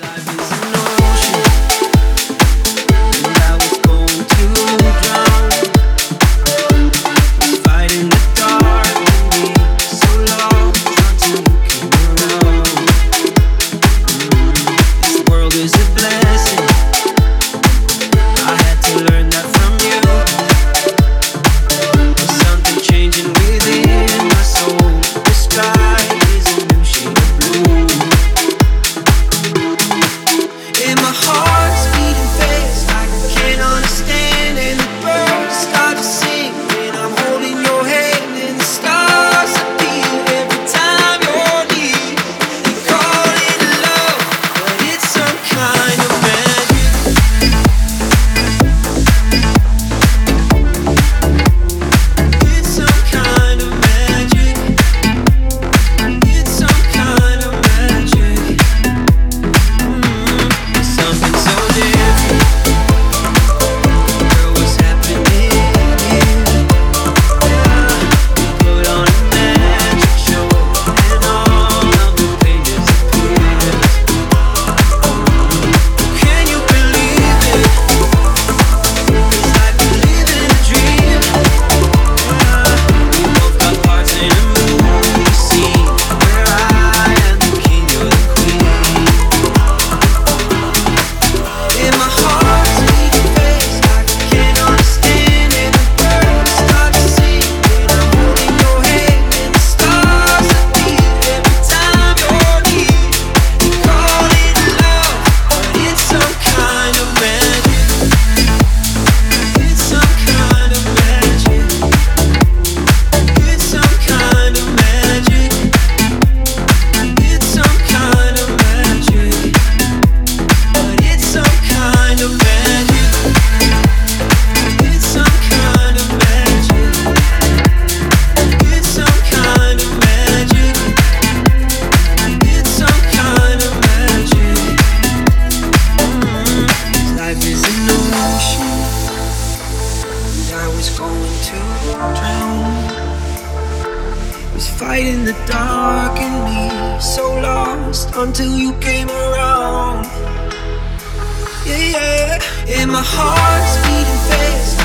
life is no. Until you came around. Yeah, yeah. And my heart's beating fast,